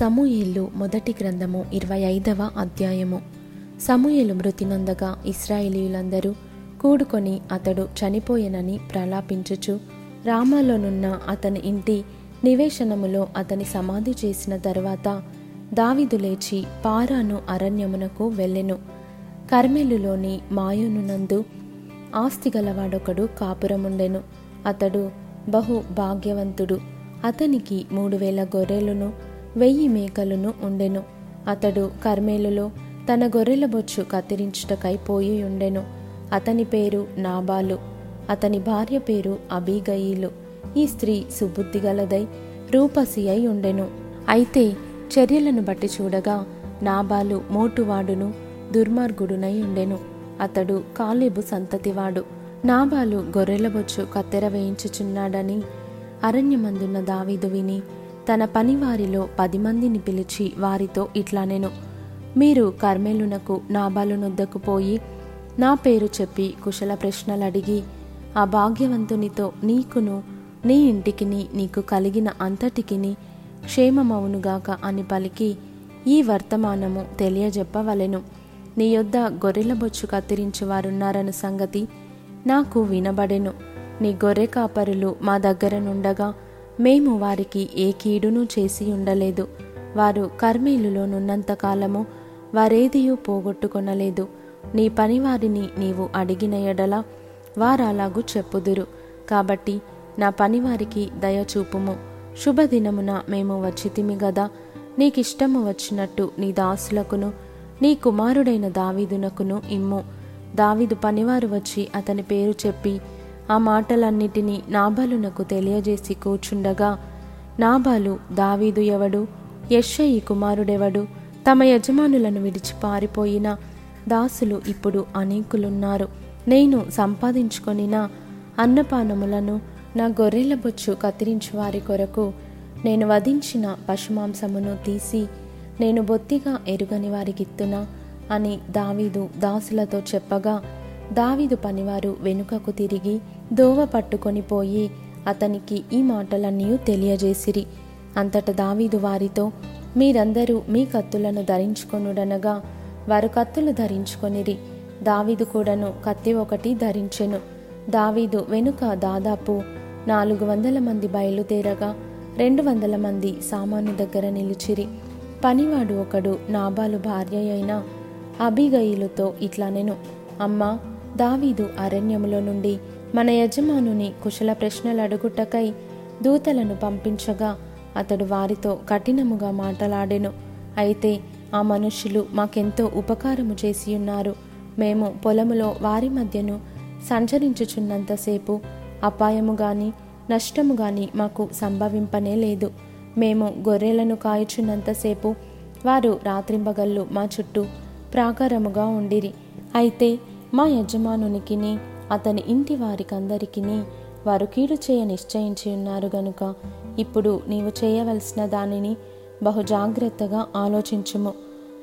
సమూయేలు మొదటి గ్రంథము ఇరవై ఐదవ అధ్యాయము. సమూయేలు మృతి నొందగా ఇస్రాయేలీయులందరూ కూడుకొని అతడు చనిపోయెనని ప్రలాపించుచు రామాలోనున్న అతని ఇంటి నివేశనములో అతని సమాధి చేసిన తరువాత దావిదు లేచి పారాను అరణ్యమునకు వెళ్ళెను. కర్మెలులోని మాయోనునందు ఆస్తి గలవాడొకడు కాపురముండెను. అతడు బహు భాగ్యవంతుడు. అతనికి మూడు వేల గొర్రెలను వెయ్యి మేకలను ఉండెను. అతడు కర్మేలులో తన గొర్రెల బొచ్చు కత్తిరించుటకై పోయి ఉండెను అతని పేరు నాబాలు అతని భార్య పేరు అబీగయీలు. ఈ స్త్రీ సుబుద్ధి గలదై రూపసి అయి ఉండెను. అయితే చర్యలను బట్టి చూడగా నాబాలు మోటువాడును దుర్మార్గుడునై ఉండెను. అతడు కాలేబు సంతతివాడు. నాబాలు గొర్రెల బొచ్చు కత్తెర వేయించుచున్నాడని అరణ్యమందున్న దావీదు విని తన పనివారిలో పది మందిని పిలిచి వారితో ఇట్లానెను మీరు కర్మేలునకు నాబాలునొద్దకు పోయి నా పేరు చెప్పి కుశల ప్రశ్నలు అడిగి ఆ భాగ్యవంతునితో నీకును నీ ఇంటికిని నీకు కలిగిన అంతటికిని క్షేమమవునుగాక అని పలికి ఈ వర్తమానము తెలియజెప్పవలెను. నీ యొద్ద గొర్రెల బొచ్చు కత్తిరించి వారున్నారన్న సంగతి నాకు వినబడెను. నీ గొర్రె కాపరులు మా దగ్గర నుండగా మేము వారికి ఏ కీడును చేసి ఉండలేదు. వారు కర్మీలులోనున్నంత కాలము వారేదియూ పోగొట్టుకొనలేదు. నీ పనివారిని నీవు అడిగిన ఎడల వారలాగు చెప్పుదురు. కాబట్టి నా పనివారికి దయచూపుము శుభదినమున మేము వచ్చితిమి గదా. నీకిష్టము వచ్చినట్టు నీ దాసులకును నీ కుమారుడైన దావీదునకును ఇమ్ము. దావీదు పనివారు వచ్చి అతని పేరు చెప్పి ఆ మాటలన్నిటినీ నాబాలునకు తెలియజేసి కూర్చుండగా నాబాలు దావీదు ఎవడు యశ్షయి కుమారుడెవడు తమ యజమానులను విడిచి పారిపోయిన దాసులు ఇప్పుడు అనేకులున్నారు. నేను సంపాదించుకొనిన అన్నపానములను నా గొర్రెల బొచ్చు కత్తిరించు వారి కొరకు నేను వధించిన పశుమాంసమును తీసి నేను బొత్తిగా ఎరుగని వారికిత్తునా అని దావీదు దాసులతో చెప్పగా దావీదు పనివారు వెనుకకు తిరిగి దోవ పట్టుకొని పోయి అతనికి ఈ మాటలన్నీ తెలియజేసిరి. అంతట దావీదు వారితో మీరందరూ మీ కత్తులను ధరించుకొనుడనగా వారు కత్తులు ధరించుకొనిరి. దావీదు కూడాను కత్తి ఒకటి ధరించెను. దావీదు వెనుక దాదాపు నాలుగు వందల మంది బయలుదేరగా రెండు వందల మంది సామాను దగ్గర నిలిచిరి. పనివాడు ఒకడు నాబాలు భార్య అయిన అబిగయిలుతో ఇట్లానెను. అమ్మా దావీదు అరణ్యములో నుండి మన యజమానుని కుశల ప్రశ్నలు అడుగుటకై దూతలను పంపించగా అతడు వారితో కఠినముగా మాటలాడెను. అయితే ఆ మనుషులు మాకెంతో ఉపకారము చేసి ఉన్నారు. మేము పొలములో వారి మధ్యను సంచరించుచున్నంతసేపు అపాయము గాని నష్టము గాని మాకు సంభవింపనే లేదు. మేము గొర్రెలను కాయుచున్నంతసేపు వారు రాత్రింబగళ్ళు మా చుట్టూ ప్రాకారముగా ఉండిరి. అయితే మా యజమానునికిని అతని ఇంటి వారికందరికీ వారు కీడు చేయ నిశ్చయించి ఉన్నారు గనుక ఇప్పుడు నీవు చేయవలసిన దానిని బహు జాగ్రత్తగా ఆలోచించుము.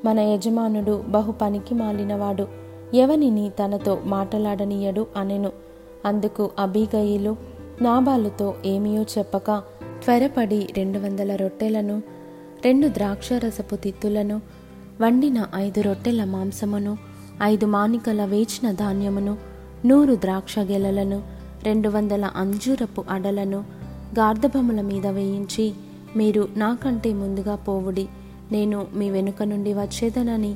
మన యజమానుడు బహు పనికి మాలినవాడు ఎవనిని తనతో మాటలాడనీయడు అనెను. అందుకు అబీగయిలు నాబాలుతో ఏమీయో చెప్పక త్వరపడి రెండు వందల రొట్టెలను రెండు ద్రాక్షరసపు తిత్తులను వండిన ఐదు రొట్టెల మాంసమును ఐదు మానికల వేచిన ధాన్యమును నూరు ద్రాక్ష గెలలను రెండు వందల అంజూరపు అడలను గార్ధబముల మీద వేయించి మీరు నాకంటే ముందుగా పోవుడి. నేను మీ వెనుక నుండి వచ్చేదనని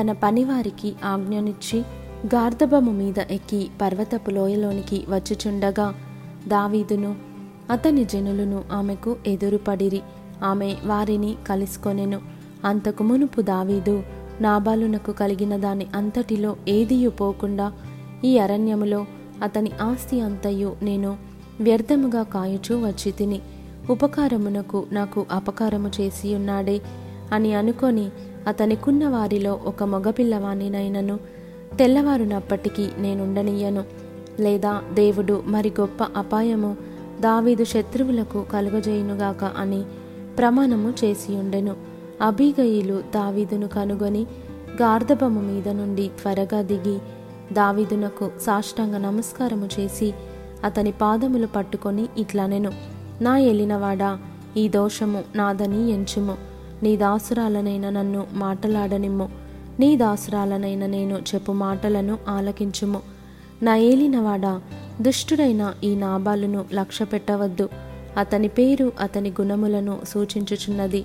తన పనివారికి ఆజ్ఞనిచ్చి గార్ధబము మీద ఎక్కి పర్వతపు లోయలోనికి వచ్చిచుండగా దావీదును అతని జనులను ఆమెకు ఎదురుపడిరి. ఆమె వారిని కలుసుకొనెను. అంతకు మునుపు దావీదు నాబాలునకు కలిగిన దాని అంతటిలో ఏదియు పోకుండా ఈ అరణ్యములో అతని ఆస్తి అంతయు నేను వ్యర్థముగా కాయుచూ వచ్చి తిని ఉపకారమునకు నాకు అపకారము చేసి ఉన్నాడే అని అనుకొని అతనికున్న వారిలో ఒక మగపిల్లవాణినైనను తెల్లవారునప్పటికీ నేనుండనీయను. లేదా దేవుడు మరి గొప్ప అపాయము దావీదు శత్రువులకు కలుగజేయునుగాక అని ప్రమాణము చేసి ఉండెను అబీగయిలు దావీదును కనుగొని గార్ధబము మీద నుండి త్వరగా దిగి దావీదునకు సాష్టాంగ నమస్కారము చేసి అతని పాదములు పట్టుకొని ఇట్లనెను నా ఎలినవాడా ఈ దోషము నాదని ఎంచుము. నీ దాసురాలనైన నన్ను మాటలాడనిమ్ము. నీ దాసురాలనైన నేను చెప్పు మాటలను ఆలకించుము. నా ఏలినవాడా దుష్టుడైన ఈ నాబాలును లక్ష్య పెట్టవద్దు అతని పేరు అతని గుణములను సూచించుచున్నది.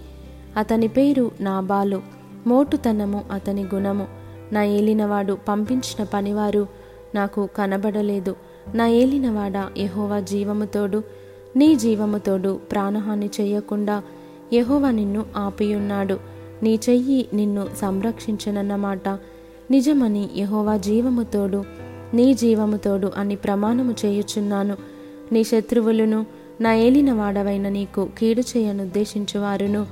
అతని పేరు నాబాలు. మోటుతనము అతని గుణము. నా ఏలినవాడు పంపించిన పనివారు నాకు కనబడలేదు. నా ఏలినవాడ యహోవా జీవముతోడు నీ జీవముతోడు ప్రాణహాని చేయకుండా యహోవా నిన్ను ఆపియున్నాడు. నీ చెయ్యి నిన్ను సంరక్షించనన్నమాట. నిజమని యహోవా జీవముతోడు నీ జీవముతోడు అని ప్రమాణము చేయుచున్నాను. నీ శత్రువులను నా ఏలిన వాడవైన నీకు కీడు చేయనుద్దేశించువారును.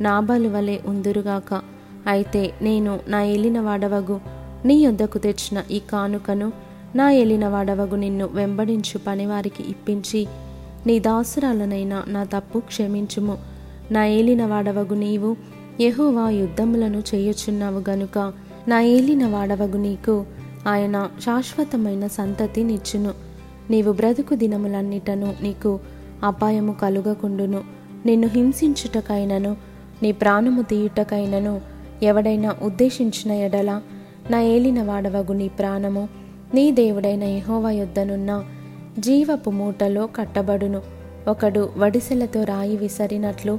నాబాలు వలె ఉందురుగాక. అయితే నేను నా ఏలిన వాడవగు నీ యొద్దకు తెచ్చిన ఈ కానుకను నా ఏలిన వాడవగు నిన్ను వెంబడించు పనివారికి ఇప్పించి నీ దాసురాలనైనా నా తప్పు క్షమించుము. నా ఏలిన వాడవగు నీవు యహోవా యుద్ధములను చేయుచున్నావు గనుక నా ఏలిన వాడవగు నీకు ఆయన శాశ్వతమైన సంతతినిచ్చును. నీవు బ్రతుకు దినములన్నిటను నీకు అపాయము కలుగకుండును. నిన్ను హింసించుటకైనను నీ ప్రాణము తీయుటకైనను ఎవడైనా ఉద్దేశించిన ఎడల నా ఏలిన వాడవగు నీ ప్రాణము. నీ దేవుడైన యహోవ యొద్దనున్న జీవపు మూటలో కట్టబడును. ఒకడు వడిసెలతో రాయి విసరినట్లు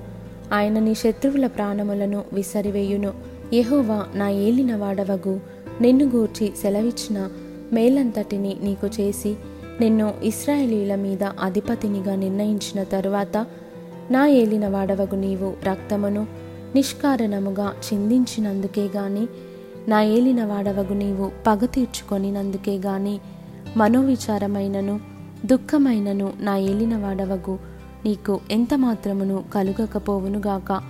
ఆయన నీ శత్రువుల ప్రాణములను విసరివేయును. యహోవా నా ఏలిన వాడవగు నిన్ను గూర్చి సెలవిచ్చిన మేలంతటిని నీకు చేసి నిన్ను ఇస్రాయేలీల మీద అధిపతినిగా నిర్ణయించిన తరువాత నా ఏలిన వాడవగు నీవు రక్తమును నిష్కారణముగా చిందించినందుకే గాని నా ఏలిన వాడవగు నీవు పగ తీర్చుకొనినందుకే గాని మనోవిచారమైనను దుఃఖమైనను నా ఏలిన వాడవగు నీకు ఎంత మాత్రమును కలుగకపోవునుగాక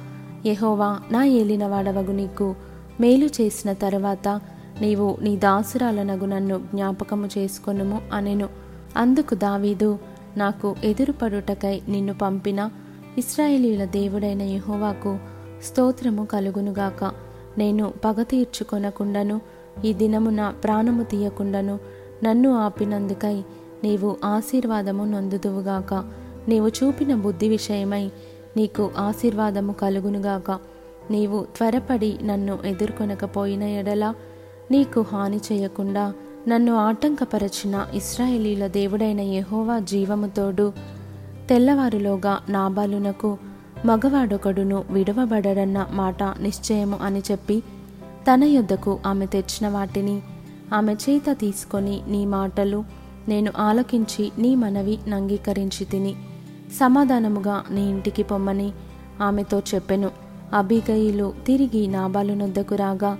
యహోవా నా ఏలిన వాడవగు నీకు మేలు చేసిన తరువాత నీవు నీ దాసురాలనగు నన్ను జ్ఞాపకము చేసుకొనుము అనెను. అందుకు దావీదు నాకు ఎదురుపడుటకై నిన్ను పంపిన ఇస్రాయేలీల దేవుడైన యహోవాకు స్తోత్రము కలుగునుగాక. నేను పగ తీర్చుకొనకుండను ఈ దినమున ప్రాణము తీయకుండాను నన్ను ఆపినందుకై నీవు ఆశీర్వాదము నొందుదువుగాక. నీవు చూపిన బుద్ధి విషయమై నీకు ఆశీర్వాదము కలుగునుగాక. నీవు త్వరపడి నన్ను ఎదుర్కొనకపోయిన ఎడల నీకు హాని చేయకుండా నన్ను ఆటంకపరచిన ఇస్రాయేలీల దేవుడైన యహోవా జీవముతోడు తెల్లవారులోగా నాబాలునకు మగవాడొకడును విడవబడడన్న మాట నిశ్చయము అని చెప్పి తన యొద్దకు ఆమె తెచ్చిన వాటిని ఆమె చేత తీసుకొని నీ మాటలు నేను ఆలకించి నీ మనవి నంగీకరించి తిని సమాధానముగా నీ ఇంటికి పొమ్మని ఆమెతో చెప్పెను. అబిగయిలు తిరిగి నాబాలునొద్దకు రాగా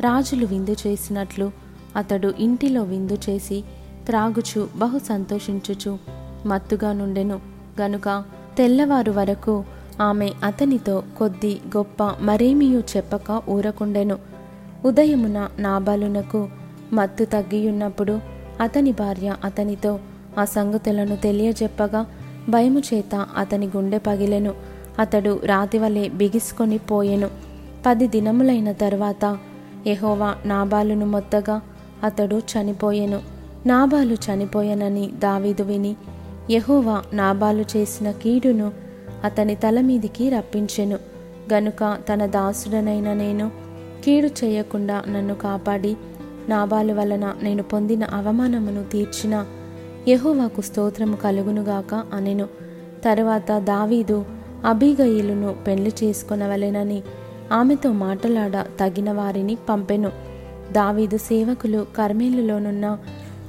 రాజులు విందు చేసినట్లు అతడు ఇంటిలో విందు చేసి త్రాగుచు బహు సంతోషించుచు మత్తుగా నుండెను. గనుక తెల్లవారు వరకు ఆమె అతనితో కొద్ది గొప్ప మరేమియూ చెప్పక ఊరకుండెను. ఉదయమున నాబాలునకు మత్తు తగ్గియున్నప్పుడు అతని భార్య అతనితో ఆ సంగతులను తెలియజెప్పగా భయము చేత అతని గుండె పగిలెను. అతడు రాతివలే బిగిసుకొని పోయెను. పది దినములైన తర్వాత ఎహోవా నాబాలును మొత్తగా అతడు చనిపోయెను. నాబాలు చనిపోయెనని దావీదు విని ఎహోవా నాబాలు చేసిన కీడును అతని తల మీదికి రప్పించెను. గనుక తన దాసుడనైన నేను కీడు చేయకుండా నన్ను కాపాడి నాబాలు వలన నేను పొందిన అవమానమును తీర్చిన యహోవాకు స్తోత్రము కలుగునుగాక అనెను. తరువాత దావీదు అబీగయిలును పెళ్ళి చేసుకొనవలెనని ఆమెతో మాటలాడ తగిన వారిని పంపెను. దావీదు సేవకులు కర్మేలులోనున్న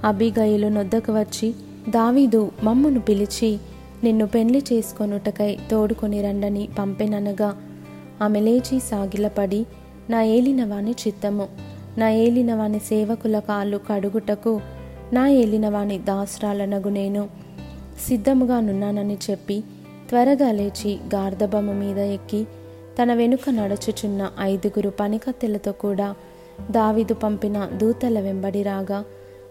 అబీగయిలు నొద్దకు వచ్చి దావీదు మమ్మును పిలిచి నిన్ను పెళ్ళి చేసుకొనుటకై తోడుకొని రండని పంపెననగా. ఆమె లేచి సాగిలపడి నా ఏలినవాని చిత్తము. నా ఏలినవాని సేవకుల కాళ్ళు కడుగుటకు నా ఏలినవాని దాసరాలనగు నేను. సిద్ధముగా నున్నానని చెప్పి త్వరగా లేచి గార్ధబము మీద ఎక్కి తన వెనుక నడుచుచున్న ఐదుగురు పనికత్తెలతో కూడా దావీదు పంపిన దూతల వెంబడి రాగా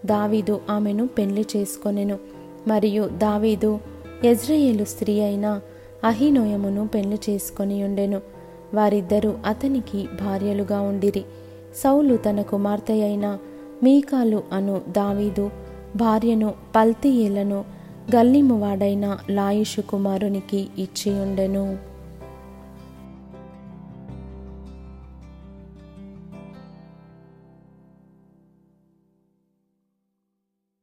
దావీదు ఆమెను పెళ్ళి చేసుకొనెను. మరియు దావీదు యజ్రయేలు స్త్రీ అయిన అహినోయమును పెళ్ళి చేసుకొని ఉండెను. వారిద్దరూ అతనికి భార్యలుగా ఉండిరి. సౌలు తన కుమార్తె అయిన మీకాలు అను దావీదు భార్యను పల్తీయేలను గల్లిమువాడైన లాయుషు కుమారునికి ఇచ్చి ఉండెను.